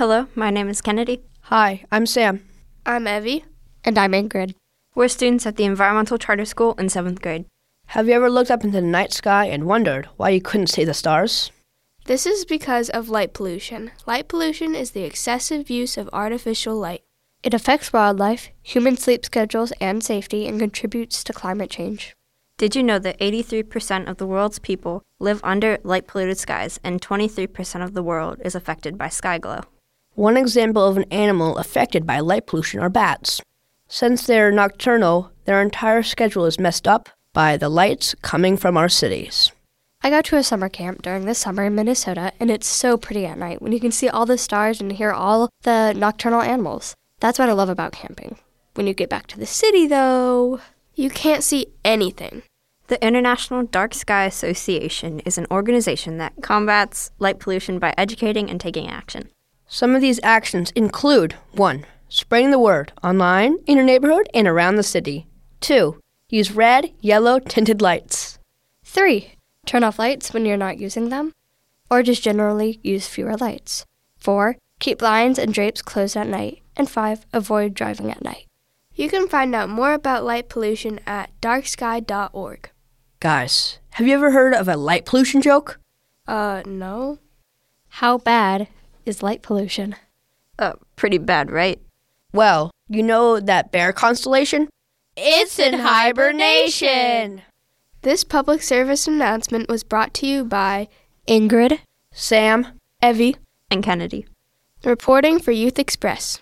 Hello, my name is Kennedy. Hi, I'm Sam. I'm Evie. And I'm Ingrid. We're students at the Environmental Charter School in seventh grade. Have you ever looked up into the night sky and wondered why you couldn't see the stars? This is because of light pollution. Light pollution is the excessive use of artificial light. It affects wildlife, human sleep schedules, and safety, and contributes to climate change. Did you know that 83% of the world's people live under light polluted skies and 23% of the world is affected by sky glow? One example of an animal affected by light pollution are bats. Since they're nocturnal, their entire schedule is messed up by the lights coming from our cities. I go to a summer camp during the summer in Minnesota, and it's so pretty at night when you can see all the stars and hear all the nocturnal animals. That's what I love about camping. When you get back to the city, though, you can't see anything. The International Dark Sky Association is an organization that combats light pollution by educating and taking action. Some of these actions include 1. Spreading the word online, in your neighborhood, and around the city. 2. Use red, yellow tinted lights. 3. Turn off lights when you're not using them, or just generally use fewer lights. 4. Keep blinds and drapes closed at night. And 5. Avoid driving at night. You can find out more about light pollution at darksky.org. Guys, have you ever heard of a light pollution joke? Uh, no. How bad is light pollution? Uh, pretty bad, right? Well, you know that bear constellation? It's in hibernation! This public service announcement was brought to you by Ingrid, Sam, Evie, and Kennedy. Reporting for Youth Express.